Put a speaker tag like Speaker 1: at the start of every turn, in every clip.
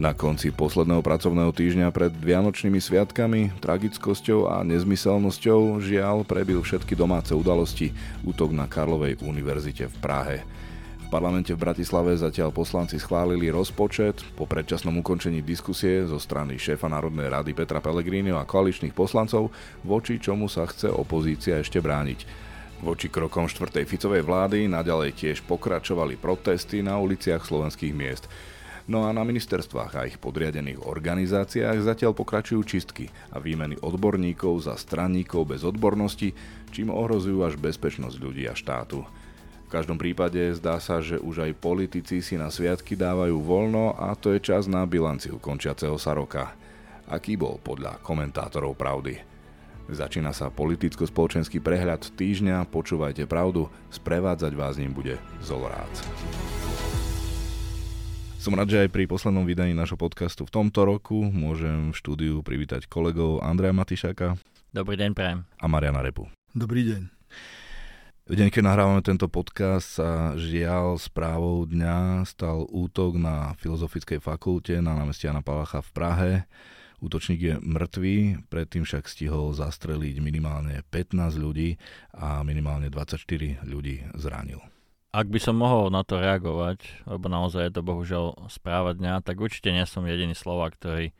Speaker 1: Na konci posledného pracovného týždňa pred Vianočnými sviatkami, tragickosťou a nezmyselnosťou žiaľ prebil všetky domáce udalosti útok na Karlovej univerzite v Prahe. V parlamente v Bratislave zatiaľ poslanci schválili rozpočet po predčasnom ukončení diskusie zo strany šéfa Národnej rady Petra Pellegriniho a koaličných poslancov, voči čomu sa chce opozícia ešte brániť. Voči krokom štvrtej Ficovej vlády naďalej tiež pokračovali protesty na uliciach slovenských miest. No a na ministerstvách a ich podriadených organizáciách zatiaľ pokračujú čistky a výmeny odborníkov za stranníkov bez odbornosti, čím ohrozujú až bezpečnosť ľudí a štátu. V každom prípade zdá sa, že už aj politici si na sviatky dávajú voľno a to je čas na bilanciu končiaceho sa roka. Aký bol podľa komentátorov pravdy? Začína sa politicko-spoločenský prehľad týždňa, počúvajte pravdu, sprevádzať vás ním bude Zolorác. Som rád, že aj pri poslednom vydaní našho podcastu v tomto roku môžem v štúdiu privítať kolegov Andreja Matišaka.
Speaker 2: Dobrý deň, prajem.
Speaker 1: A Mariana Repu.
Speaker 3: Dobrý deň.
Speaker 1: V deň, keď nahrávame tento podcast sa žiaľ správou dňa stal útok na Filozofickej fakulte na námestí Jana Palacha v Prahe. Útočník je mŕtvý, predtým však stihol zastreliť minimálne 15 ľudí a minimálne 24 ľudí zranil.
Speaker 2: Ak by som mohol na to reagovať, lebo naozaj je to bohužiaľ správa dňa, tak určite nie som jediný Slovak, ktorý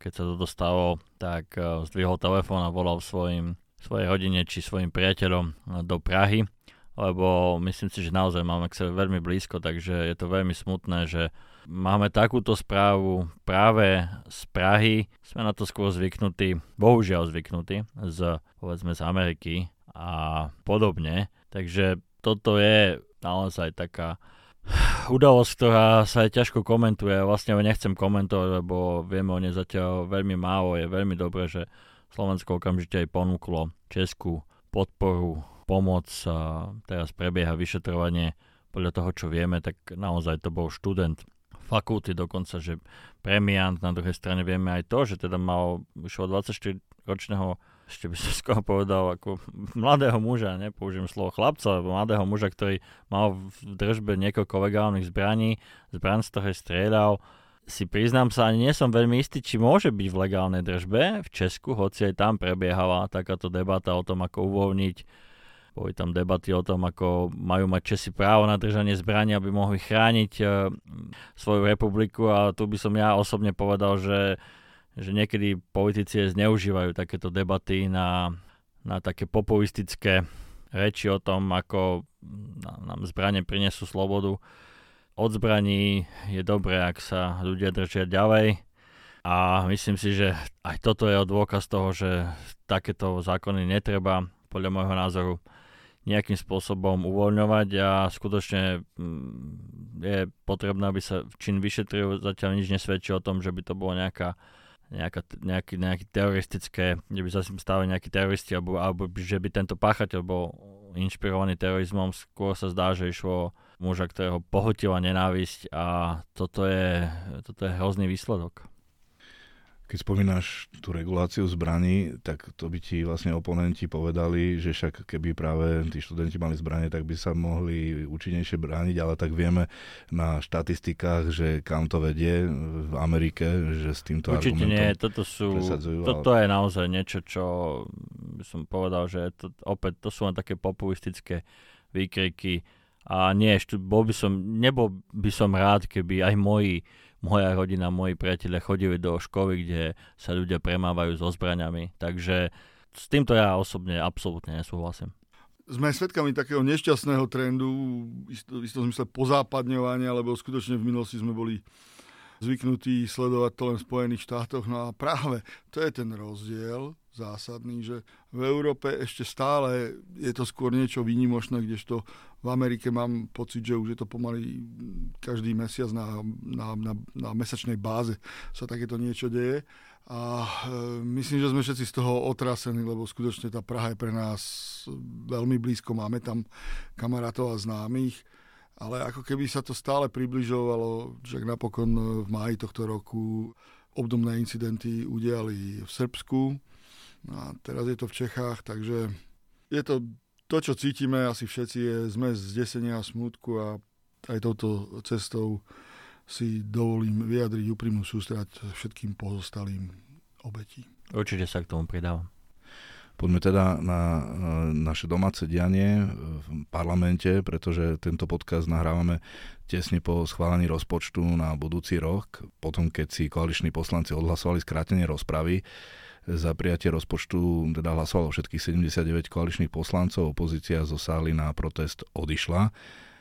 Speaker 2: keď sa to dostalo, tak eh, zdvihol telefón a volal svojim, svojej rodine či svojim priateľom eh, do Prahy, lebo myslím si, že naozaj máme k sebe veľmi blízko, takže je to veľmi smutné, že máme takúto správu práve z Prahy. Sme na to skôr zvyknutí, bohužiaľ zvyknutí, z, povedzme z Ameriky a podobne. Takže toto je naozaj taká udalosť, ktorá sa aj ťažko komentuje. Vlastne ho nechcem komentovať, lebo vieme o nej zatiaľ veľmi málo. Je veľmi dobré, že Slovensko okamžite aj ponúklo Česku podporu, pomoc a teraz prebieha vyšetrovanie podľa toho, čo vieme, tak naozaj to bol študent fakulty dokonca, že premiant, na druhej strane vieme aj to, že teda mal už 24 ročného ešte by som skoro povedal, ako mladého muža, nepoužijem slovo chlapca, alebo mladého muža, ktorý mal v držbe niekoľko legálnych zbraní, zbran z ktorej strieľal, si priznám sa, ani nie som veľmi istý, či môže byť v legálnej držbe. V Česku, hoci aj tam prebiehala takáto debata o tom, ako uvoľniť boli tam debaty o tom, ako majú mať Česi právo na držanie zbrania, aby mohli chrániť e, svoju republiku. A tu by som ja osobne povedal, že že niekedy politici zneužívajú takéto debaty na, na také populistické reči o tom, ako nám zbranie prinesú slobodu. Od zbraní je dobré, ak sa ľudia držia ďalej. A myslím si, že aj toto je dôkaz toho, že takéto zákony netreba, podľa môjho názoru, nejakým spôsobom uvoľňovať a skutočne mm, je potrebné, aby sa čin vyšetril. Zatiaľ nič nesvedčí o tom, že by to bola nejaká nejaká, nejaký, nejaký teroristické, kde by sa stali nejakí teroristi, alebo, alebo že by tento páchateľ bol inšpirovaný terorizmom, skôr sa zdá, že išlo muža, ktorého pohotila nenávisť a toto je, toto je hrozný výsledok.
Speaker 1: Keď spomínaš tú reguláciu zbraní, tak to by ti vlastne oponenti povedali, že však keby práve tí študenti mali zbranie, tak by sa mohli účinnejšie brániť, ale tak vieme na štatistikách, že kam to vedie v Amerike, že s týmto
Speaker 2: Určite argumentom nie, toto sú, toto ale... je naozaj niečo, čo by som povedal, že to, opäť to sú len také populistické výkriky. A nie, bol by som, nebol by som rád, keby aj moji moja rodina, moji priatelia chodili do školy, kde sa ľudia premávajú so zbraňami. Takže s týmto ja osobne absolútne nesúhlasím.
Speaker 3: Sme svedkami takého nešťastného trendu, v istom zmysle pozápadňovania, lebo skutočne v minulosti sme boli zvyknutí sledovať to len v Spojených štátoch. No a práve to je ten rozdiel zásadný, že v Európe ešte stále je to skôr niečo výnimočné, kdežto v Amerike mám pocit, že už je to pomaly každý mesiac na, na, na, na mesačnej báze sa takéto niečo deje. A e, myslím, že sme všetci z toho otrasení, lebo skutočne tá Praha je pre nás veľmi blízko. Máme tam kamarátov a známych ale ako keby sa to stále približovalo, že napokon v máji tohto roku obdobné incidenty udiali v Srbsku no a teraz je to v Čechách, takže je to to, čo cítime asi všetci, je zmes zdesenia a smutku a aj touto cestou si dovolím vyjadriť úprimnú sústrať všetkým pozostalým obetí.
Speaker 2: Určite sa k tomu pridávam.
Speaker 1: Poďme teda na naše domáce dianie v parlamente, pretože tento podcast nahrávame tesne po schválení rozpočtu na budúci rok, potom keď si koaliční poslanci odhlasovali skrátenie rozpravy. Za prijatie rozpočtu teda hlasovalo všetkých 79 koaličných poslancov, opozícia zo sály na protest odišla.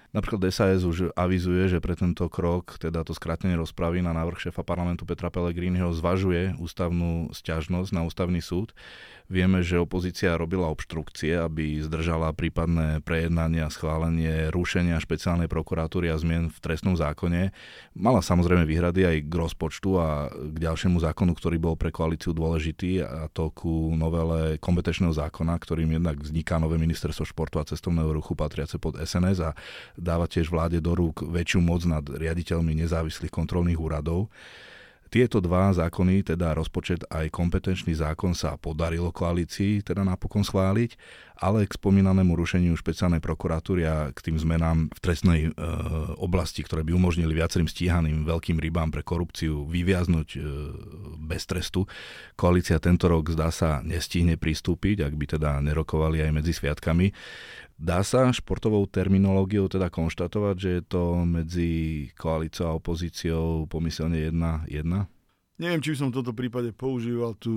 Speaker 1: Napríklad SAS už avizuje, že pre tento krok, teda to skrátenie rozpravy na návrh šéfa parlamentu Petra Pellegriniho zvažuje ústavnú sťažnosť na ústavný súd. Vieme, že opozícia robila obštrukcie, aby zdržala prípadné prejednanie a schválenie rušenia špeciálnej prokuratúry a zmien v trestnom zákone. Mala samozrejme výhrady aj k rozpočtu a k ďalšiemu zákonu, ktorý bol pre koalíciu dôležitý, a to ku novele kompetenčného zákona, ktorým jednak vzniká nové ministerstvo športu a cestovného ruchu patriace pod SNS a dáva tiež vláde do rúk väčšiu moc nad riaditeľmi nezávislých kontrolných úradov. Tieto dva zákony, teda rozpočet aj kompetenčný zákon sa podarilo koalícii teda napokon schváliť, ale k spomínanému rušeniu špeciálnej prokuratúry a k tým zmenám v trestnej e, oblasti, ktoré by umožnili viacerým stíhaným veľkým rybám pre korupciu vyviaznuť e, bez trestu, koalícia tento rok zdá sa nestihne pristúpiť, ak by teda nerokovali aj medzi sviatkami. Dá sa športovou terminológiou teda konštatovať, že je to medzi koalíciou a opozíciou pomyselne jedna, jedna?
Speaker 3: Neviem, či by som v tomto prípade používal tú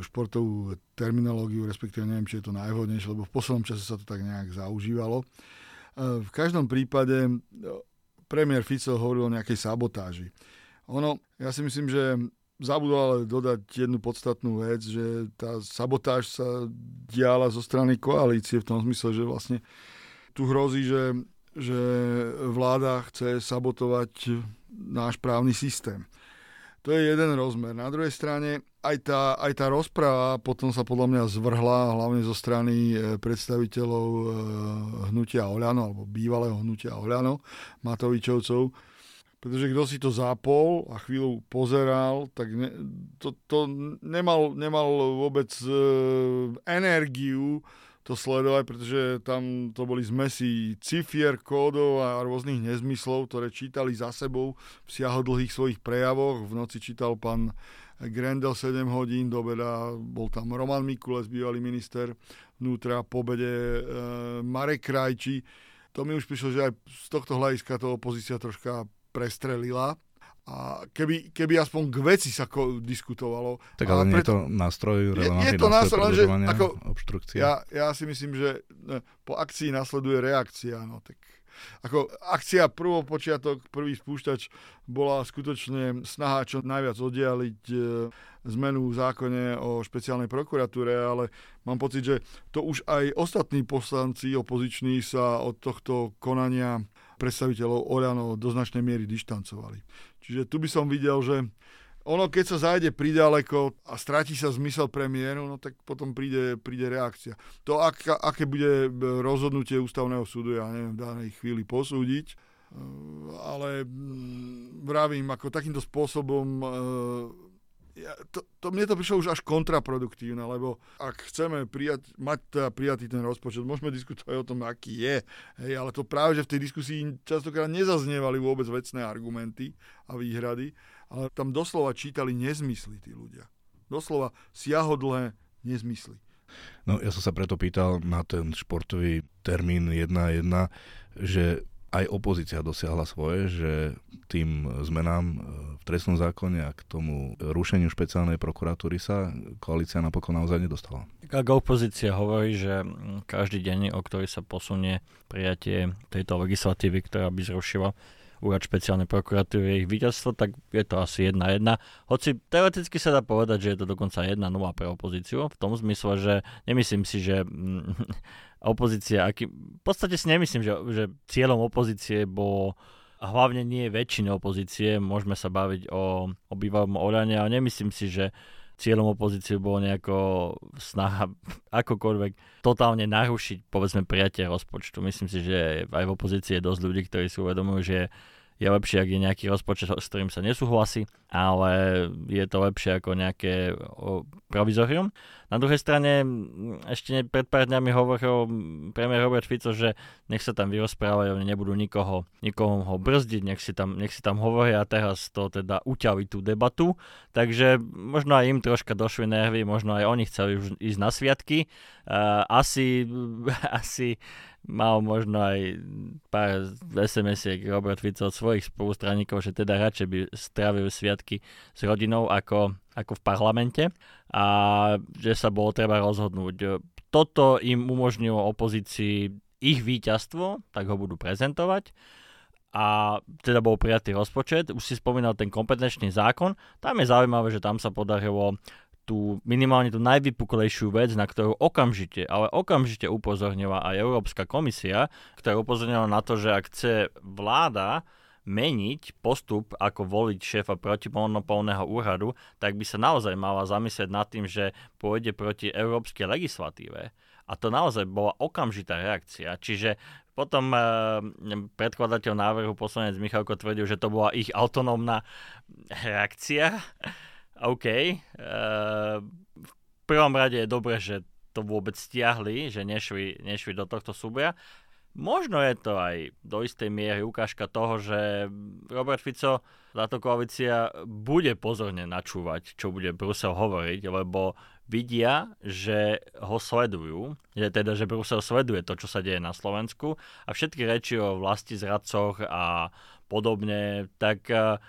Speaker 3: športovú terminológiu, respektíve neviem, či je to najvhodnejšie, lebo v poslednom čase sa to tak nejak zaužívalo. E, v každom prípade e, premiér Fico hovoril o nejakej sabotáži. Ono, ja si myslím, že Zabudol ale dodať jednu podstatnú vec, že tá sabotáž sa diala zo strany koalície v tom zmysle, že vlastne tu hrozí, že, že vláda chce sabotovať náš právny systém. To je jeden rozmer. Na druhej strane aj tá, aj tá rozpráva potom sa podľa mňa zvrhla hlavne zo strany e, predstaviteľov e, hnutia Oľano alebo bývalého hnutia Oľano, Matovičovcov, pretože kto si to zapol a chvíľu pozeral, tak ne, to, to nemal, nemal vôbec e, energiu to sledovať, pretože tam to boli zmesy cifier, kódov a rôznych nezmyslov, ktoré čítali za sebou v siahodlhých svojich prejavoch. V noci čítal pán Grendel 7 hodín, do beda bol tam Roman Mikulec, bývalý minister vnútra, po bede e, Marek Krajči. To mi už prišlo, že aj z tohto hľadiska to opozícia troška prestrelila. A keby, keby aspoň k veci sa ko- diskutovalo.
Speaker 1: Tak ale nie je to nástroj, relevantný je, je to nástroj, nástroj že ako, obštrukcie?
Speaker 3: Ja, ja si myslím, že ne, po akcii nasleduje reakcia. No, tak ako akcia prvopočiatok, prvý spúšťač bola skutočne snaha čo najviac oddialiť e, zmenu v zákone o špeciálnej prokuratúre, ale mám pocit, že to už aj ostatní poslanci opoziční sa od tohto konania predstaviteľov Oľano do značnej miery dištancovali. Čiže tu by som videl, že ono keď sa zájde pridaleko a stratí sa zmysel premiéru, no tak potom príde, príde reakcia. To, ak, aké bude rozhodnutie ústavného súdu, ja neviem v danej chvíli posúdiť, eh, ale vravím, ako takýmto spôsobom eh, ja, to, to, mne to prišlo už až kontraproduktívne, lebo ak chceme prijať, mať teda prijatý ten rozpočet, môžeme diskutovať o tom, aký je, hej, ale to práve, že v tej diskusii častokrát nezaznievali vôbec vecné argumenty a výhrady, ale tam doslova čítali nezmysly tí ľudia. Doslova siahodlé nezmysly.
Speaker 1: No ja som sa preto pýtal na ten športový termín 1.1, že aj opozícia dosiahla svoje, že tým zmenám e, v trestnom zákone a k tomu rušeniu špeciálnej prokuratúry sa koalícia napokon naozaj nedostala.
Speaker 2: Ak opozícia hovorí, že každý deň, o ktorý sa posunie prijatie tejto legislatívy, ktorá by zrušila úrad špeciálnej prokuratúry ich víťazstvo, tak je to asi 1-1. Hoci teoreticky sa dá povedať, že je to dokonca 1-0 pre opozíciu, v tom zmysle, že nemyslím si, že opozícia, aký, v podstate si nemyslím, že, že cieľom opozície bolo a hlavne nie väčšiny opozície, môžeme sa baviť o, o bývalom ale nemyslím si, že cieľom opozície bolo nejako snaha akokoľvek totálne narušiť povedzme prijatie rozpočtu. Myslím si, že aj v opozícii je dosť ľudí, ktorí si uvedomujú, že je lepšie, ak je nejaký rozpočet, s ktorým sa nesúhlasí, ale je to lepšie ako nejaké provizorium. Na druhej strane, ešte pred pár dňami hovoril premiér Robert Fico, že nech sa tam vyrozprávajú, oni nebudú nikoho, nikoho ho brzdiť, nech si, tam, nech si tam hovoria a teraz to teda uťaví tú debatu. Takže možno aj im troška došli nervy, možno aj oni chceli už ísť na sviatky. Uh, asi, asi mal možno aj pár SMS-iek Robert Fico od svojich spolustraníkov, že teda radšej by strávil sviatky s rodinou ako, ako v parlamente a že sa bolo treba rozhodnúť. Toto im umožnilo opozícii ich víťazstvo, tak ho budú prezentovať a teda bol prijatý rozpočet. Už si spomínal ten kompetenčný zákon. Tam je zaujímavé, že tam sa podarilo tú minimálne tú najvypuklejšiu vec, na ktorú okamžite, ale okamžite upozornila aj Európska komisia, ktorá upozornila na to, že ak chce vláda meniť postup, ako voliť šéfa protimonopolného úradu, tak by sa naozaj mala zamyslieť nad tým, že pôjde proti európskej legislatíve. A to naozaj bola okamžitá reakcia. Čiže potom e, predkladateľ návrhu poslanec Michalko tvrdil, že to bola ich autonómna reakcia. OK. Uh, v prvom rade je dobré, že to vôbec stiahli, že nešli, nešli do tohto súboja. Možno je to aj do istej miery ukážka toho, že Robert Fico, táto koalícia bude pozorne načúvať, čo bude Brusel hovoriť, lebo vidia, že ho sledujú, že teda, že Brusel sleduje to, čo sa deje na Slovensku a všetky reči o vlasti zradcoch a podobne, tak uh,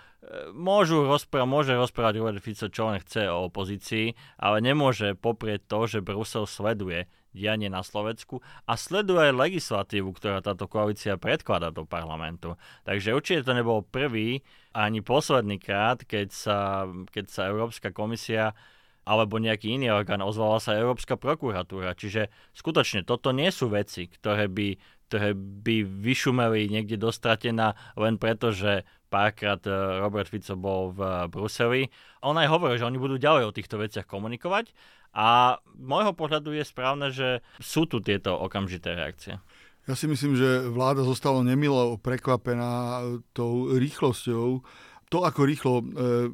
Speaker 2: môžu rozprávať, môže rozprávať Robert Fico, čo on chce o opozícii, ale nemôže poprieť to, že Brusel sleduje dianie na Slovensku a sleduje aj legislatívu, ktorá táto koalícia predkladá do parlamentu. Takže určite to nebol prvý ani posledný krát, keď sa, keď sa Európska komisia alebo nejaký iný orgán, ozvala sa Európska prokuratúra. Čiže skutočne toto nie sú veci, ktoré by, ktoré by vyšumeli niekde dostratená len preto, že párkrát e, Robert Fico bol v Bruseli. On aj hovoril, že oni budú ďalej o týchto veciach komunikovať a môjho pohľadu je správne, že sú tu tieto okamžité reakcie.
Speaker 3: Ja si myslím, že vláda zostala nemilo prekvapená tou rýchlosťou, to, ako rýchlo e,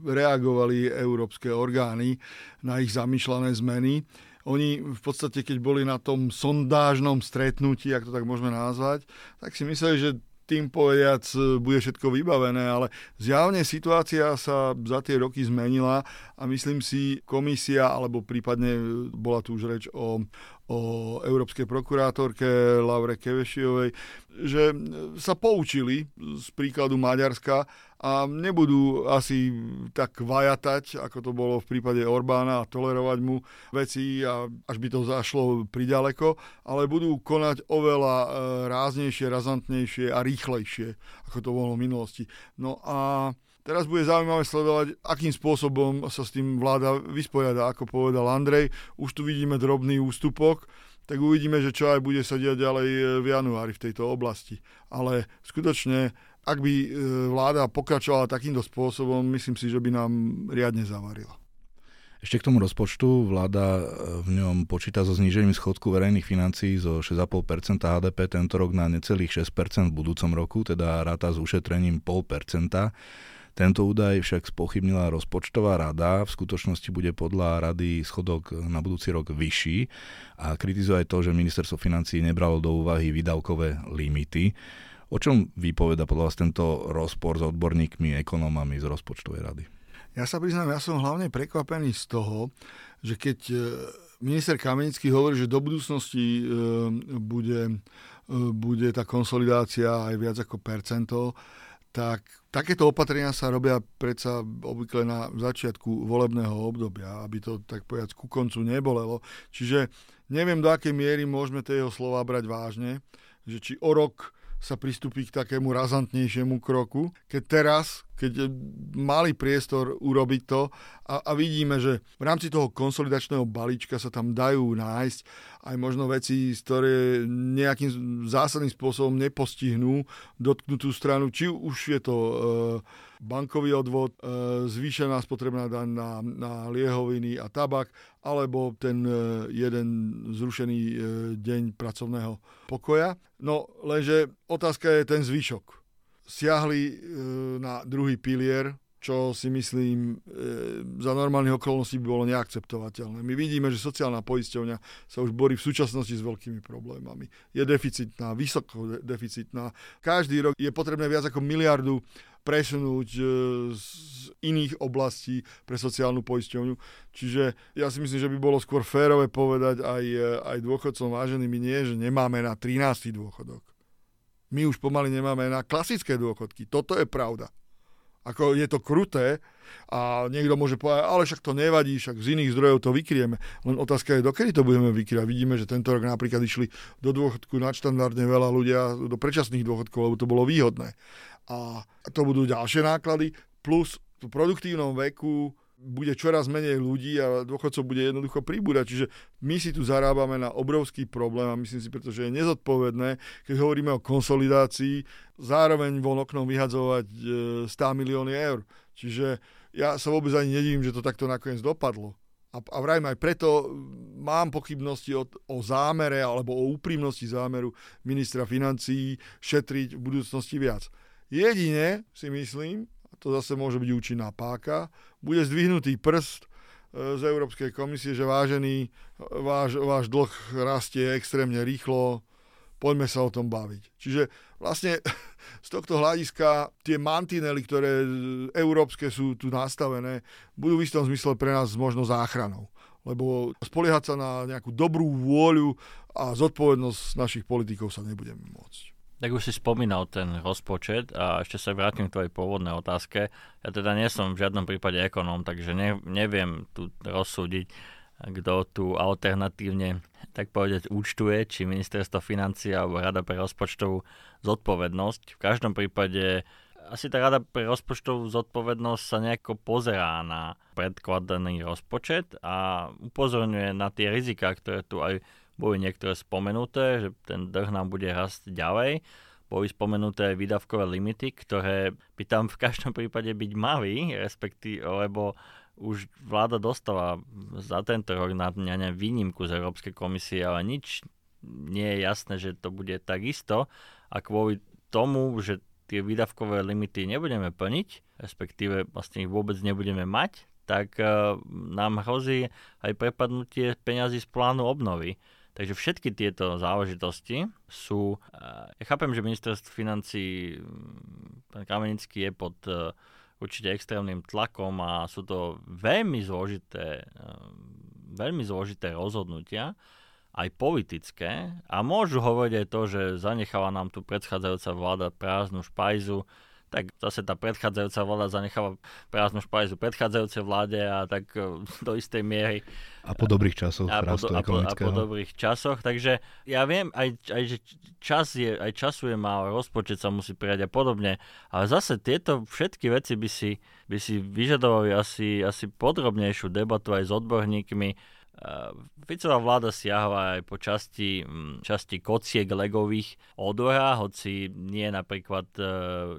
Speaker 3: reagovali európske orgány na ich zamýšľané zmeny. Oni v podstate, keď boli na tom sondážnom stretnutí, ak to tak môžeme nazvať, tak si mysleli, že tým povediac e, bude všetko vybavené, ale zjavne situácia sa za tie roky zmenila a myslím si komisia, alebo prípadne e, bola tu už reč o, o európskej prokurátorke Laure Kevešiovej, že sa poučili z príkladu Maďarska a nebudú asi tak vajatať, ako to bolo v prípade Orbána a tolerovať mu veci, a až by to zašlo priďaleko, ale budú konať oveľa e, ráznejšie, razantnejšie a rýchlejšie, ako to bolo v minulosti. No a Teraz bude zaujímavé sledovať, akým spôsobom sa s tým vláda vysporiada. Ako povedal Andrej, už tu vidíme drobný ústupok, tak uvidíme, že čo aj bude sa diať ďalej e, v januári v tejto oblasti. Ale skutočne ak by e, vláda pokračovala takýmto spôsobom, myslím si, že by nám riadne zavarila.
Speaker 1: Ešte k tomu rozpočtu. Vláda e, v ňom počíta so znížením schodku verejných financií zo 6,5% HDP tento rok na necelých 6% v budúcom roku, teda ráta s ušetrením 0,5%. Tento údaj však spochybnila rozpočtová rada. V skutočnosti bude podľa rady schodok na budúci rok vyšší a kritizuje aj to, že ministerstvo financí nebralo do úvahy výdavkové limity. O čom vypoveda podľa vás tento rozpor s odborníkmi, ekonómami z rozpočtovej rady?
Speaker 3: Ja sa priznám, ja som hlavne prekvapený z toho, že keď e, minister Kamenický hovorí, že do budúcnosti e, bude, e, bude tá konsolidácia aj viac ako percento, tak takéto opatrenia sa robia predsa obvykle na začiatku volebného obdobia, aby to tak povedať ku koncu nebolelo. Čiže neviem, do akej miery môžeme tie jeho slova brať vážne, že či o rok sa pristúpi k takému razantnejšiemu kroku, keď teraz, keď mali priestor urobiť to a, a vidíme, že v rámci toho konsolidačného balíčka sa tam dajú nájsť aj možno veci, ktoré nejakým zásadným spôsobom nepostihnú dotknutú stranu, či už je to e, bankový odvod, e, zvýšená spotrebná daň na, na liehoviny a tabak, alebo ten e, jeden zrušený e, deň pracovného pokoja. No lenže otázka je ten zvyšok. Siahli e, na druhý pilier, čo si myslím e, za normálnych okolností by bolo neakceptovateľné. My vidíme, že sociálna poisťovňa sa už borí v súčasnosti s veľkými problémami. Je deficitná, vysoko deficitná. Každý rok je potrebné viac ako miliardu presunúť e, z iných oblastí pre sociálnu poisťovňu. Čiže ja si myslím, že by bolo skôr férové povedať aj, aj dôchodcom váženým nie, že nemáme na 13. dôchodok. My už pomaly nemáme na klasické dôchodky. Toto je pravda. Ako je to kruté a niekto môže povedať, ale však to nevadí, však z iných zdrojov to vykrieme. Len otázka je, dokedy to budeme vykriať. Vidíme, že tento rok napríklad išli do dôchodku nadštandardne veľa ľudia do predčasných dôchodkov, lebo to bolo výhodné. A to budú ďalšie náklady, plus v produktívnom veku bude čoraz menej ľudí a dôchodcov bude jednoducho pribúdať. Čiže my si tu zarábame na obrovský problém a myslím si, pretože je nezodpovedné, keď hovoríme o konsolidácii, zároveň von oknom vyhadzovať 100 e, milióny eur. Čiže ja sa vôbec ani nedivím, že to takto nakoniec dopadlo. A, a aj preto mám pochybnosti o, o zámere alebo o úprimnosti zámeru ministra financií šetriť v budúcnosti viac. Jedine si myslím, to zase môže byť účinná páka, bude zdvihnutý prst e, z Európskej komisie, že vážený, váš, váš dlh rastie extrémne rýchlo, poďme sa o tom baviť. Čiže vlastne z tohto hľadiska tie mantinely, ktoré európske sú tu nastavené, budú v istom zmysle pre nás možno záchranou. Lebo spoliehať sa na nejakú dobrú vôľu a zodpovednosť našich politikov sa nebudeme môcť.
Speaker 2: Tak už si spomínal ten rozpočet a ešte sa vrátim k tvojej pôvodnej otázke. Ja teda nie som v žiadnom prípade ekonóm, takže ne, neviem tu rozsúdiť, kto tu alternatívne, tak povedať, účtuje, či ministerstvo financií alebo rada pre rozpočtovú zodpovednosť. V každom prípade asi tá rada pre rozpočtovú zodpovednosť sa nejako pozerá na predkladaný rozpočet a upozorňuje na tie riziká, ktoré tu aj boli niektoré spomenuté, že ten dlh nám bude rásť ďalej. Boli spomenuté výdavkové limity, ktoré by tam v každom prípade byť mali, respektíve, lebo už vláda dostala za tento rok na dňa výnimku z Európskej komisie, ale nič nie je jasné, že to bude takisto a kvôli tomu, že tie výdavkové limity nebudeme plniť, respektíve vlastne ich vôbec nebudeme mať, tak uh, nám hrozí aj prepadnutie peňazí z plánu obnovy. Takže všetky tieto záležitosti sú... Ja chápem, že ministerstvo financí, mm, pán Kamenický je pod e, určite extrémnym tlakom a sú to veľmi zložité, e, veľmi zložité rozhodnutia, aj politické. A môžu hovoriť aj to, že zanechala nám tu predchádzajúca vláda prázdnu špajzu, tak zase tá predchádzajúca vláda zanechala prázdnu špajzu predchádzajúcej vláde a tak e, do istej miery.
Speaker 1: A po dobrých časoch
Speaker 2: a po, a, po, a po dobrých časoch, takže ja viem, aj, aj že čas je, aj času je málo, rozpočet sa musí prijať a podobne, ale zase tieto všetky veci by si, by si vyžadovali asi, asi podrobnejšiu debatu aj s odborníkmi, Ficová vláda siahla aj po časti, mm, časti kociek legových odora, hoci nie napríklad e,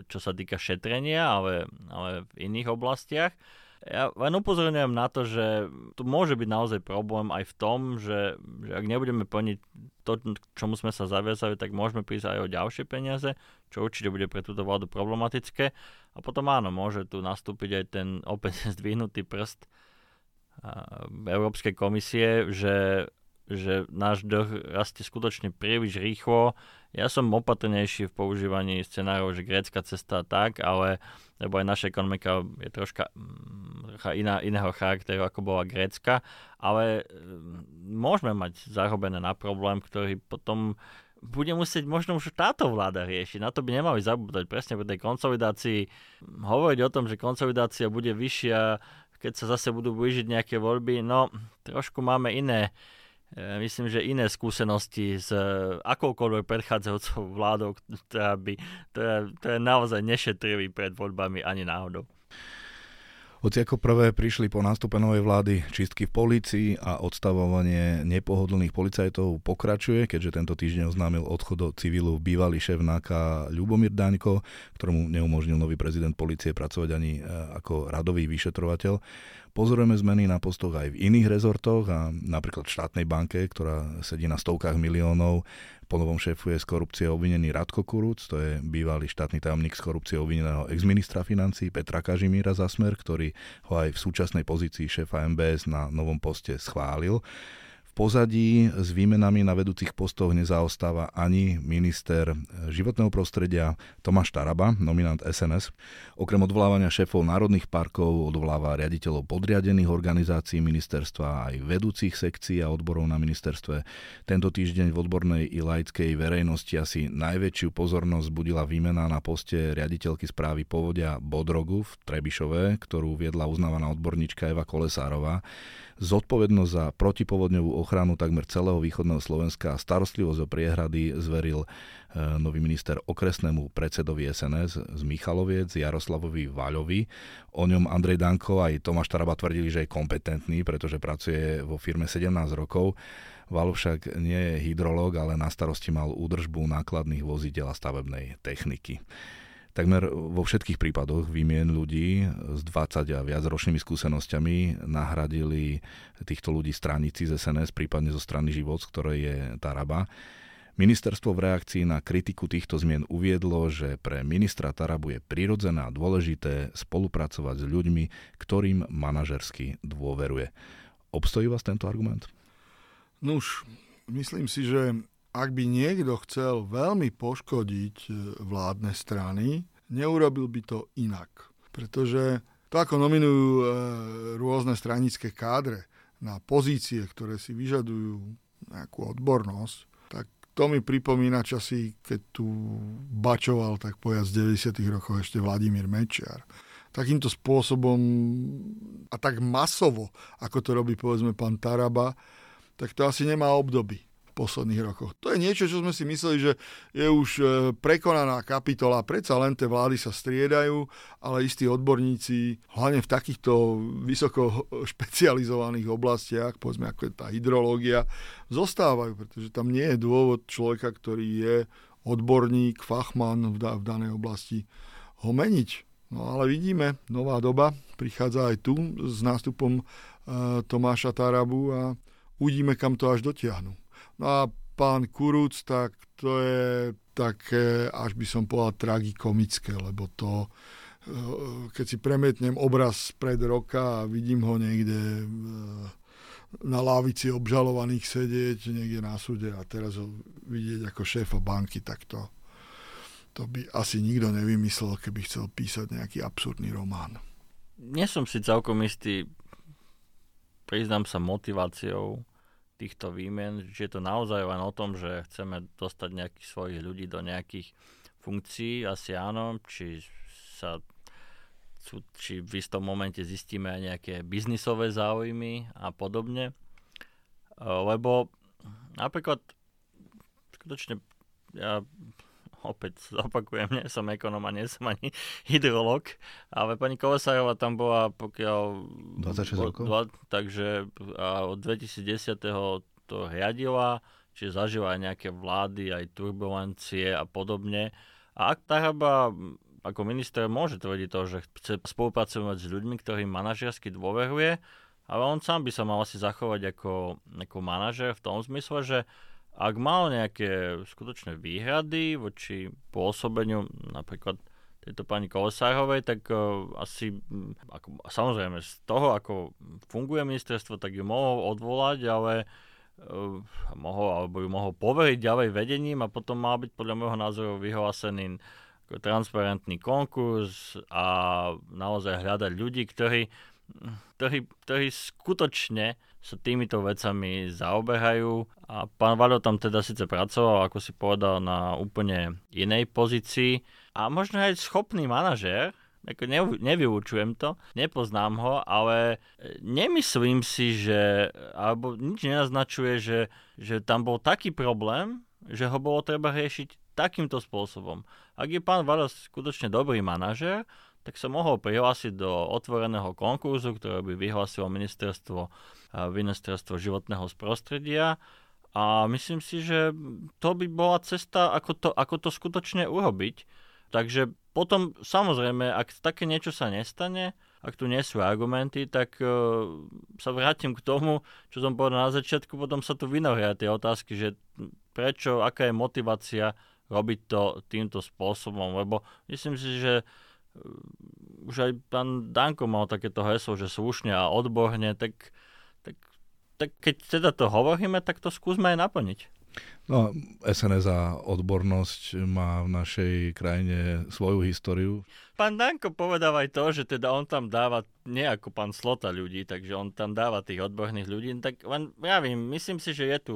Speaker 2: čo sa týka šetrenia, ale, ale v iných oblastiach. Ja len upozorňujem na to, že tu môže byť naozaj problém aj v tom, že, že ak nebudeme plniť to, k čomu sme sa zaviazali, tak môžeme prísť aj o ďalšie peniaze, čo určite bude pre túto vládu problematické. A potom áno, môže tu nastúpiť aj ten opäť zdvihnutý prst Európskej komisie, že, že náš dlh rastie skutočne príliš rýchlo. Ja som opatrnejší v používaní scenárov, že grécka cesta tak, ale lebo aj naša ekonomika je troška mm, iná, iného charakteru, ako bola grécka, ale mm, môžeme mať zarobené na problém, ktorý potom bude musieť možno už táto vláda riešiť. Na to by nemali zabúdať presne po tej konsolidácii. Hovoriť o tom, že konsolidácia bude vyššia keď sa zase budú blížiť nejaké voľby, no trošku máme iné, e, myslím, že iné skúsenosti s e, akoukoľvek predchádzajúcou vládou, ktorá by, ktorá, ktorá naozaj nešetrili pred voľbami ani náhodou.
Speaker 1: Hoci ako prvé prišli po nástupe novej vlády čistky v polícii a odstavovanie nepohodlných policajtov pokračuje, keďže tento týždeň oznámil odchod do civilu bývalý šéf NAKA Ľubomír Daňko, ktorému neumožnil nový prezident policie pracovať ani e, ako radový vyšetrovateľ. Pozorujeme zmeny na postoch aj v iných rezortoch a napríklad v štátnej banke, ktorá sedí na stovkách miliónov, Ponovom šéfuje z korupcie obvinený Radko Kuruc, to je bývalý štátny tajomník z korupcie obvineného exministra financí Petra Kažimíra Zasmer, ktorý ho aj v súčasnej pozícii šéfa MBS na novom poste schválil pozadí s výmenami na vedúcich postoch nezaostáva ani minister životného prostredia Tomáš Taraba, nominant SNS. Okrem odvolávania šéfov národných parkov odvoláva riaditeľov podriadených organizácií ministerstva aj vedúcich sekcií a odborov na ministerstve. Tento týždeň v odbornej i laickej verejnosti asi najväčšiu pozornosť budila výmena na poste riaditeľky správy povodia Bodrogu v Trebišove, ktorú viedla uznávaná odborníčka Eva Kolesárová. Zodpovednosť za protipovodňovú ochranu takmer celého východného Slovenska a starostlivosť o priehrady zveril e, nový minister okresnému predsedovi SNS z Michaloviec Jaroslavovi Váľovi. O ňom Andrej Danko aj Tomáš Taraba tvrdili, že je kompetentný, pretože pracuje vo firme 17 rokov. Valo však nie je hydrológ, ale na starosti mal údržbu nákladných vozidel a stavebnej techniky. Takmer vo všetkých prípadoch výmien ľudí s 20 a viac ročnými skúsenosťami nahradili týchto ľudí stranici z SNS, prípadne zo strany Život, z ktorej je Taraba. Ministerstvo v reakcii na kritiku týchto zmien uviedlo, že pre ministra Tarabu je prirodzené a dôležité spolupracovať s ľuďmi, ktorým manažersky dôveruje. Obstojí vás tento argument?
Speaker 3: Nuž, myslím si, že ak by niekto chcel veľmi poškodiť e, vládne strany, neurobil by to inak. Pretože to, ako nominujú e, rôzne stranické kádre na pozície, ktoré si vyžadujú nejakú odbornosť, tak to mi pripomína časy, keď tu bačoval, tak povedať, z 90. rokov ešte Vladimír Mečiar. Takýmto spôsobom a tak masovo, ako to robí povedzme pán Taraba, tak to asi nemá obdoby posledných rokoch. To je niečo, čo sme si mysleli, že je už e, prekonaná kapitola. Predsa len tie vlády sa striedajú, ale istí odborníci, hlavne v takýchto vysoko špecializovaných oblastiach, povedzme ako je tá hydrológia, zostávajú, pretože tam nie je dôvod človeka, ktorý je odborník, fachman v, v danej oblasti, ho meniť. No ale vidíme, nová doba prichádza aj tu s nástupom e, Tomáša Tarabu a uvidíme, kam to až dotiahnu. No a pán Kuruc, tak to je také, až by som povedal, tragikomické, lebo to, eh, keď si premietnem obraz pred roka a vidím ho niekde eh, na lávici obžalovaných sedieť niekde na súde a teraz ho vidieť ako šéfa banky, tak to, to by asi nikto nevymyslel, keby chcel písať nejaký absurdný román.
Speaker 2: Nie som si celkom istý, priznám sa motiváciou týchto výmen, že je to naozaj len o tom, že chceme dostať nejakých svojich ľudí do nejakých funkcií, asi áno, či sa či v istom momente zistíme aj nejaké biznisové záujmy a podobne. Lebo napríklad skutočne ja opäť zopakujem, nie som ekonom a nie som ani hydrolog, ale pani Kolesárová tam bola pokiaľ...
Speaker 1: 26 rokov? Dva,
Speaker 2: takže a od 2010. to riadila, čiže zažila aj nejaké vlády, aj turbulencie a podobne. A ak Taraba ako minister môže tvrdiť to, že chce spolupracovať s ľuďmi, ktorým manažersky dôveruje, ale on sám by sa mal asi zachovať ako, ako manažer v tom zmysle, že ak mal nejaké skutočné výhrady voči pôsobeniu napríklad tejto pani Kolesárovej, tak uh, asi, ako, samozrejme, z toho, ako funguje ministerstvo, tak ju mohol odvolať, ale uh, mohol, alebo ju mohol poveriť ďalej vedením a potom mal byť podľa môjho názoru vyhlásený transparentný konkurs a naozaj hľadať ľudí, ktorí, ktorí, ktorí skutočne sa týmito vecami zaobehajú. A pán Valo tam teda síce pracoval, ako si povedal, na úplne inej pozícii a možno aj schopný manažér, ako ne, nevyučujem to, nepoznám ho, ale nemyslím si, že, alebo nič nenaznačuje, že, že tam bol taký problém, že ho bolo treba riešiť takýmto spôsobom. Ak je pán Valos skutočne dobrý manažér, tak sa mohol prihlásiť do otvoreného konkurzu, ktoré by vyhlásilo ministerstvo ministerstvo životného prostredia. A myslím si, že to by bola cesta, ako to, ako to skutočne urobiť. Takže potom, samozrejme, ak také niečo sa nestane, ak tu nie sú argumenty, tak uh, sa vrátim k tomu, čo som povedal na začiatku, potom sa tu vynoria tie otázky, že prečo, aká je motivácia robiť to týmto spôsobom, lebo myslím si, že už aj pán Danko mal takéto heslo, že slušne a odborne, tak, tak, tak keď teda to hovoríme, tak to skúsme aj naplniť.
Speaker 1: No, SNS a odbornosť má v našej krajine svoju históriu.
Speaker 2: Pán Danko povedal aj to, že teda on tam dáva, nie ako pán Slota ľudí, takže on tam dáva tých odborných ľudí. Tak len vravím, myslím si, že je tu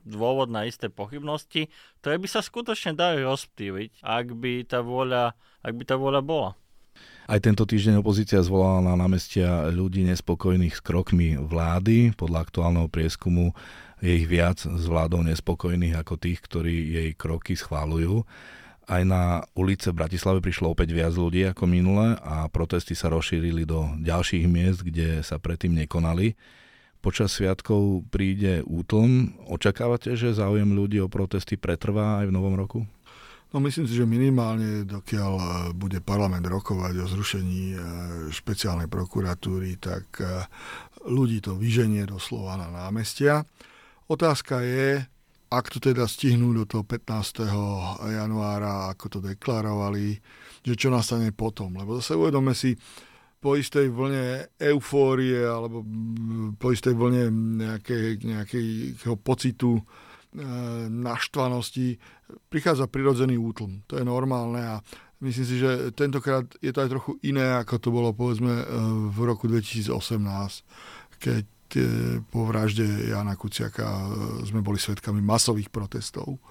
Speaker 2: dôvod na isté pochybnosti, ktoré by sa skutočne dali rozptýliť, ak by tá vôľa, ak by tá vôľa bola.
Speaker 1: Aj tento týždeň opozícia zvolala na námestia ľudí nespokojných s krokmi vlády. Podľa aktuálneho prieskumu je ich viac s vládou nespokojných ako tých, ktorí jej kroky schválujú. Aj na ulice Bratislave prišlo opäť viac ľudí ako minule a protesty sa rozšírili do ďalších miest, kde sa predtým nekonali. Počas sviatkov príde útlm. Očakávate, že záujem ľudí o protesty pretrvá aj v novom roku?
Speaker 3: No myslím si, že minimálne dokiaľ e, bude parlament rokovať o zrušení e, špeciálnej prokuratúry, tak e, ľudí to vyženie doslova na námestia. Otázka je, ak to teda stihnú do toho 15. januára, ako to deklarovali, že čo nastane potom. Lebo zase uvedome si, po istej vlne eufórie alebo po istej vlne nejakej, nejakého pocitu naštvanosti prichádza prirodzený útlm. To je normálne a myslím si, že tentokrát je to aj trochu iné, ako to bolo povedzme e, v roku 2018, keď po vražde Jana Kuciaka e, sme boli svetkami masových protestov.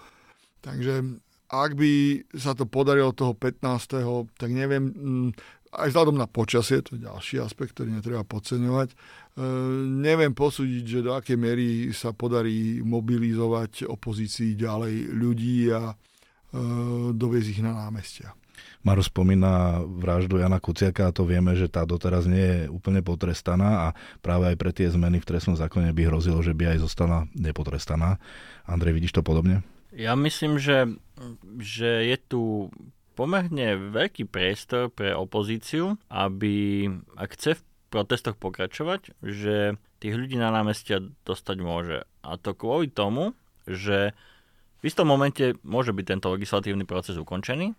Speaker 3: Takže ak by sa to podarilo toho 15. tak neviem, mm, aj vzhľadom na počasie, to je ďalší aspekt, ktorý netreba podceňovať, e, neviem posúdiť, že do akej miery sa podarí mobilizovať opozícii ďalej ľudí a e, doviezť ich na námestia.
Speaker 1: Maro spomína vraždu Jana Kuciaka a to vieme, že tá doteraz nie je úplne potrestaná a práve aj pre tie zmeny v trestnom zákone by hrozilo, že by aj zostala nepotrestaná. Andrej, vidíš to podobne?
Speaker 2: Ja myslím, že, že je tu pomerne veľký priestor pre opozíciu, aby, ak chce v protestoch pokračovať, že tých ľudí na námestia dostať môže. A to kvôli tomu, že v istom momente môže byť tento legislatívny proces ukončený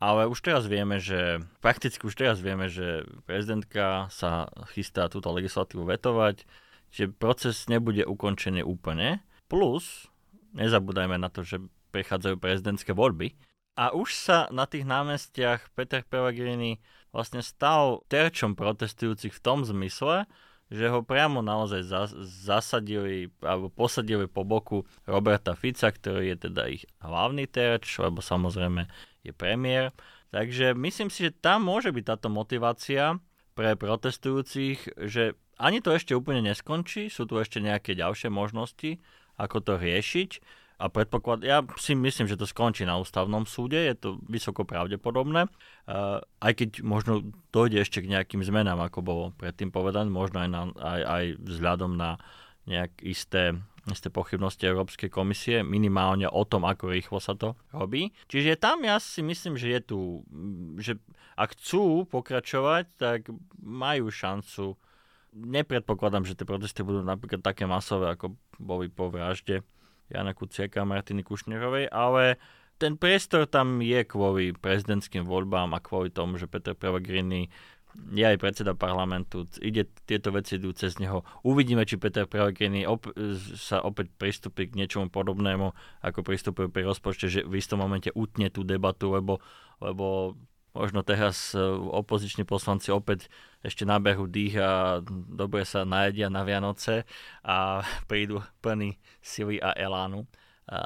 Speaker 2: ale už teraz vieme, že prakticky už teraz vieme, že prezidentka sa chystá túto legislatívu vetovať, že proces nebude ukončený úplne. Plus, nezabúdajme na to, že prechádzajú prezidentské voľby. A už sa na tých námestiach Peter Pellegrini vlastne stal terčom protestujúcich v tom zmysle, že ho priamo naozaj zasadili alebo posadili po boku Roberta Fica, ktorý je teda ich hlavný terč, lebo samozrejme je premiér. Takže myslím si, že tam môže byť táto motivácia pre protestujúcich, že ani to ešte úplne neskončí, sú tu ešte nejaké ďalšie možnosti, ako to riešiť. A predpoklad, ja si myslím, že to skončí na ústavnom súde, je to vysoko pravdepodobné, uh, aj keď možno dojde ešte k nejakým zmenám, ako bolo predtým povedané, možno aj, na, aj, aj vzhľadom na nejak isté isté pochybnosti Európskej komisie, minimálne o tom, ako rýchlo sa to robí. Čiže tam ja si myslím, že je tu, že ak chcú pokračovať, tak majú šancu. Nepredpokladám, že tie protesty budú napríklad také masové, ako boli po vražde Jana Kuciaka a Martiny Kušnerovej, ale ten priestor tam je kvôli prezidentským voľbám a kvôli tomu, že Peter Pellegrini je aj predseda parlamentu, ide, tieto veci idú cez neho. Uvidíme, či Peter Pellegrini op- sa opäť pristúpi k niečomu podobnému, ako pristúpil pri rozpočte, že v istom momente utne tú debatu, lebo, lebo možno teraz e, opoziční poslanci opäť ešte naberú dých a dobre sa najedia na Vianoce a prídu plní sily a elánu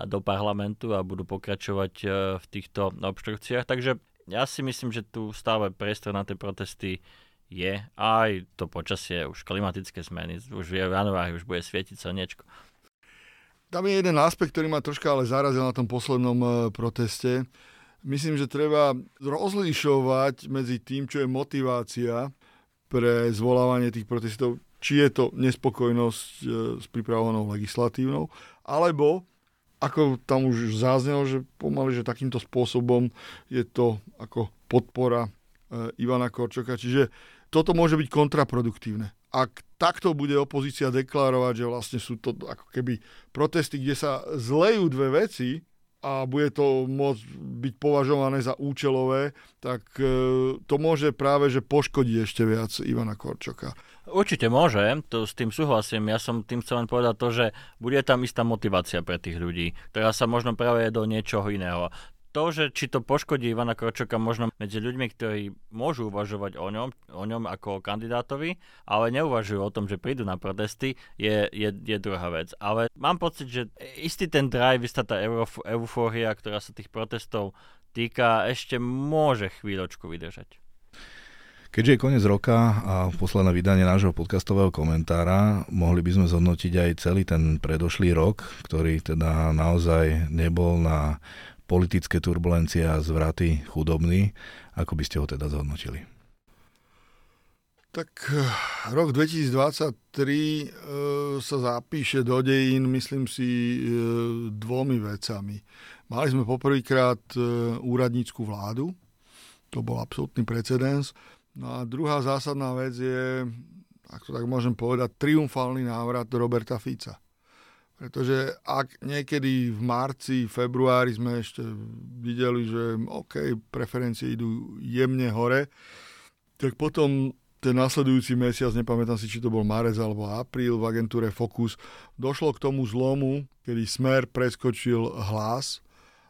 Speaker 2: do parlamentu a budú pokračovať e, v týchto obštrukciách. Takže ja si myslím, že tu stále priestor na tie protesty je. Aj to počasie, už klimatické zmeny, už v januári už bude svietiť slnečko.
Speaker 3: Tam je jeden aspekt, ktorý ma troška ale zarazil na tom poslednom e, proteste. Myslím, že treba rozlišovať medzi tým, čo je motivácia pre zvolávanie tých protestov, či je to nespokojnosť e, s pripravovanou legislatívnou, alebo ako tam už zaznelo, že pomaly, že takýmto spôsobom je to ako podpora e, Ivana Korčoka. Čiže toto môže byť kontraproduktívne. Ak takto bude opozícia deklarovať, že vlastne sú to ako keby protesty, kde sa zlejú dve veci, a bude to môcť byť považované za účelové, tak e, to môže práve že poškodiť ešte viac Ivana Korčoka.
Speaker 2: Určite môže, to s tým súhlasím. Ja som tým chcel len povedať to, že bude tam istá motivácia pre tých ľudí, ktorá sa možno práve do niečoho iného to, že či to poškodí Ivana Korčoka možno medzi ľuďmi, ktorí môžu uvažovať o ňom, o ňom ako o kandidátovi, ale neuvažujú o tom, že prídu na protesty, je, je, je druhá vec. Ale mám pocit, že istý ten drive, istá tá eufória, ktorá sa tých protestov týka, ešte môže chvíľočku vydržať.
Speaker 1: Keďže je koniec roka a posledné vydanie nášho podcastového komentára, mohli by sme zhodnotiť aj celý ten predošlý rok, ktorý teda naozaj nebol na politické turbulencie a zvraty chudobný. Ako by ste ho teda zhodnotili?
Speaker 3: Tak eh, rok 2023 e, eh, sa zapíše do dejín, myslím si, e, dvomi vecami. Mali sme poprvýkrát e, úradnícku vládu, to bol absolútny precedens. No a druhá zásadná vec je, ak to tak môžem povedať, triumfálny návrat Roberta Fica. Pretože ak niekedy v marci, februári sme ešte videli, že OK, preferencie idú jemne hore, tak potom ten nasledujúci mesiac, nepamätám si, či to bol marec alebo apríl v agentúre Focus, došlo k tomu zlomu, kedy Smer preskočil hlas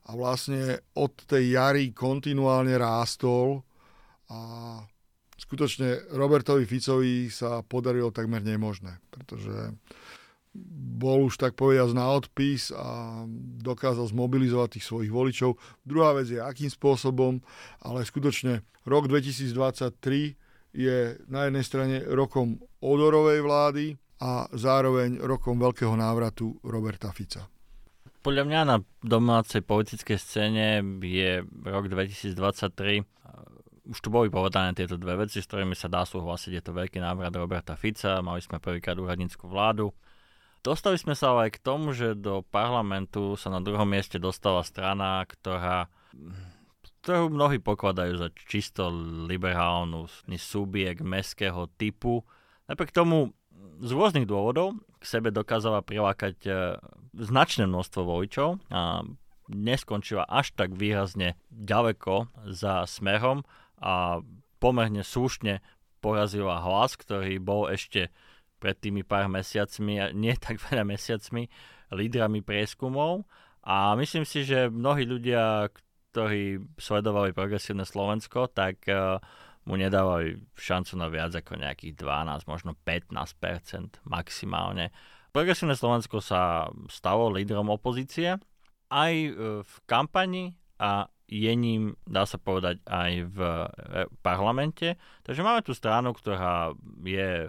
Speaker 3: a vlastne od tej jary kontinuálne rástol a skutočne Robertovi Ficovi sa podarilo takmer nemožné, pretože bol už tak povedať na odpis a dokázal zmobilizovať tých svojich voličov. Druhá vec je, akým spôsobom, ale skutočne rok 2023 je na jednej strane rokom odorovej vlády a zároveň rokom veľkého návratu Roberta Fica.
Speaker 2: Podľa mňa na domácej politickej scéne je rok 2023 už tu boli povedané tieto dve veci, s ktorými sa dá súhlasiť. Je to veľký návrat Roberta Fica, mali sme prvýkrát úradnícku vládu Dostali sme sa ale aj k tomu, že do parlamentu sa na druhom mieste dostala strana, ktorá ktorú mnohí pokladajú za čisto liberálnu subjekt mestského typu. Napriek tomu z rôznych dôvodov k sebe dokázala prilákať e, značné množstvo voličov a neskončila až tak výrazne ďaleko za smerom a pomerne slušne porazila hlas, ktorý bol ešte pred tými pár mesiacmi, nie tak veľa mesiacmi, lídrami prieskumov. A myslím si, že mnohí ľudia, ktorí sledovali progresívne Slovensko, tak uh, mu nedávali šancu na viac ako nejakých 12, možno 15% maximálne. Progresívne Slovensko sa stalo lídrom opozície aj uh, v kampani a je ním, dá sa povedať, aj v e, parlamente. Takže máme tu stranu, ktorá je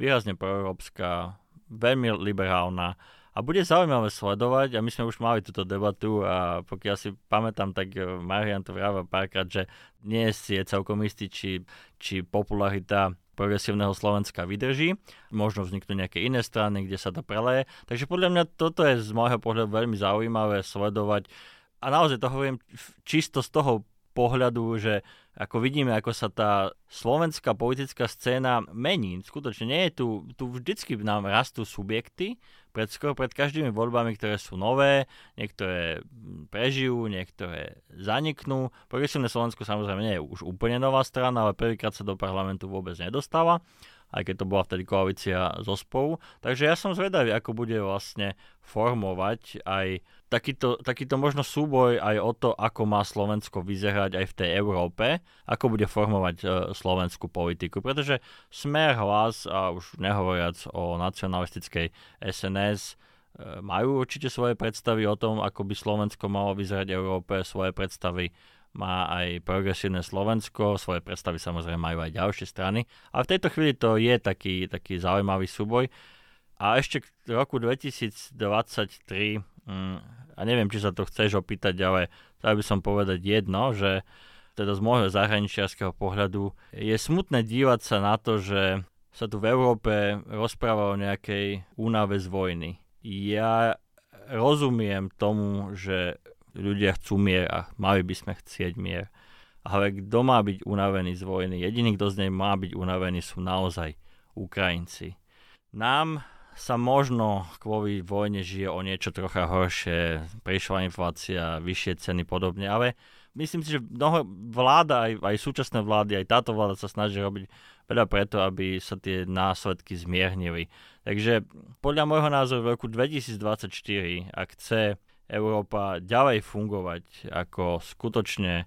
Speaker 2: výrazne proeurópska, veľmi liberálna a bude zaujímavé sledovať a my sme už mali túto debatu a pokiaľ si pamätám, tak eh, Marian to vráva párkrát, že nie si je celkom istý, či, či popularita progresívneho Slovenska vydrží. Možno vzniknú nejaké iné strany, kde sa to preleje. Takže podľa mňa toto je z môjho pohľadu veľmi zaujímavé sledovať. A naozaj to hovorím čisto z toho pohľadu, že ako vidíme, ako sa tá slovenská politická scéna mení. Skutočne nie je tu, tu vždycky nám rastú subjekty, pred, skoro pred každými voľbami, ktoré sú nové, niektoré prežijú, niektoré zaniknú. Progresívne Slovensko samozrejme nie je už úplne nová strana, ale prvýkrát sa do parlamentu vôbec nedostáva aj keď to bola vtedy koalícia zo spolu. Takže ja som zvedavý, ako bude vlastne formovať aj takýto, takýto možno súboj aj o to, ako má Slovensko vyzerať aj v tej Európe, ako bude formovať e, slovenskú politiku. Pretože smer hlas, a už nehovoriac o nacionalistickej SNS, e, majú určite svoje predstavy o tom, ako by Slovensko malo vyzerať v Európe, svoje predstavy má aj progresívne Slovensko, svoje predstavy samozrejme majú aj ďalšie strany, ale v tejto chvíli to je taký, taký zaujímavý súboj. A ešte k roku 2023, mm, a neviem, či sa to chceš opýtať, ale chcel by som povedať jedno, že teda z môjho zahraničiarského pohľadu je smutné dívať sa na to, že sa tu v Európe rozpráva o nejakej únave z vojny. Ja rozumiem tomu, že ľudia chcú mier a mali by sme chcieť mier. Ale kto má byť unavený z vojny? Jediný, kto z nej má byť unavený, sú naozaj Ukrajinci. Nám sa možno kvôli vojne žije o niečo trocha horšie, prišla inflácia, vyššie ceny podobne, ale myslím si, že mnoho vláda, aj, aj súčasné vlády, aj táto vláda sa snaží robiť veľa preto, aby sa tie následky zmiernili. Takže podľa môjho názoru v roku 2024, ak chce Európa ďalej fungovať ako skutočne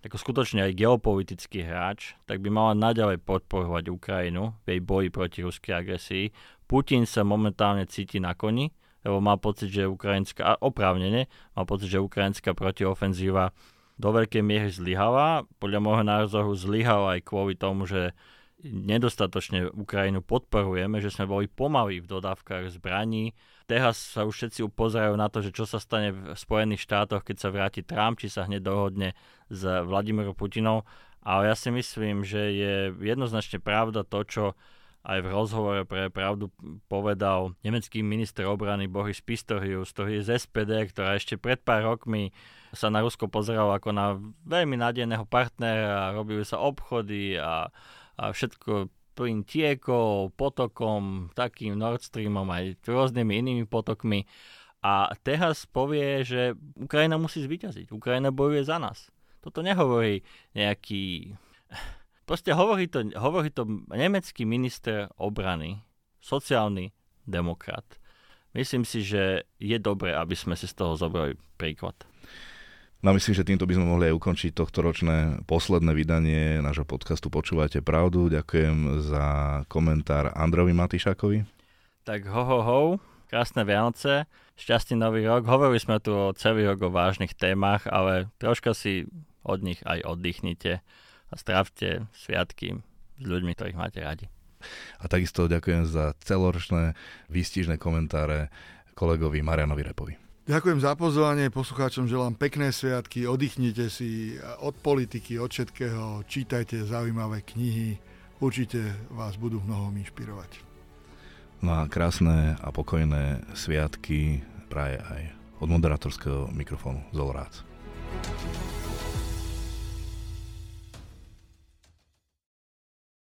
Speaker 2: ako skutočne aj geopolitický hráč, tak by mala naďalej podporovať Ukrajinu v jej boji proti ruskej agresii. Putin sa momentálne cíti na koni, lebo má pocit, že ukrajinská, oprávnene, má pocit, že ukrajinská protiofenzíva do veľkej miery zlyhala. Podľa môjho názoru zlyhala aj kvôli tomu, že nedostatočne Ukrajinu podporujeme, že sme boli pomalí v dodávkach zbraní. Teraz sa už všetci upozerajú na to, že čo sa stane v Spojených štátoch, keď sa vráti Trump, či sa hneď dohodne s Vladimírom Putinom. Ale ja si myslím, že je jednoznačne pravda to, čo aj v rozhovore pre pravdu povedal nemecký minister obrany Boris Pistorius, ktorý je z SPD, ktorá ešte pred pár rokmi sa na Rusko pozeral ako na veľmi nádejného partnera, robili sa obchody a a všetko plyn tiekol, potokom, takým Nord Streamom aj rôznymi inými potokmi. A teraz povie, že Ukrajina musí zvyťaziť. Ukrajina bojuje za nás. Toto nehovorí nejaký... Proste hovorí to, hovorí to nemecký minister obrany, sociálny demokrat. Myslím si, že je dobré, aby sme si z toho zobrali príklad.
Speaker 1: No myslím, že týmto by sme mohli aj ukončiť tohto ročné posledné vydanie nášho podcastu Počúvajte pravdu. Ďakujem za komentár Androvi Matišákovi.
Speaker 2: Tak ho, ho, ho, krásne Vianoce, šťastný nový rok. Hovorili sme tu o celý rok o vážnych témach, ale troška si od nich aj oddychnite a strávte sviatky s ľuďmi, ktorých máte radi.
Speaker 1: A takisto ďakujem za celoročné výstižné komentáre kolegovi Marianovi Repovi.
Speaker 3: Ďakujem za pozvanie, poslucháčom želám pekné sviatky, oddychnite si od politiky, od všetkého, čítajte zaujímavé knihy, určite vás budú mnohom inšpirovať.
Speaker 1: No a krásne a pokojné sviatky praje aj od moderatorského mikrofónu you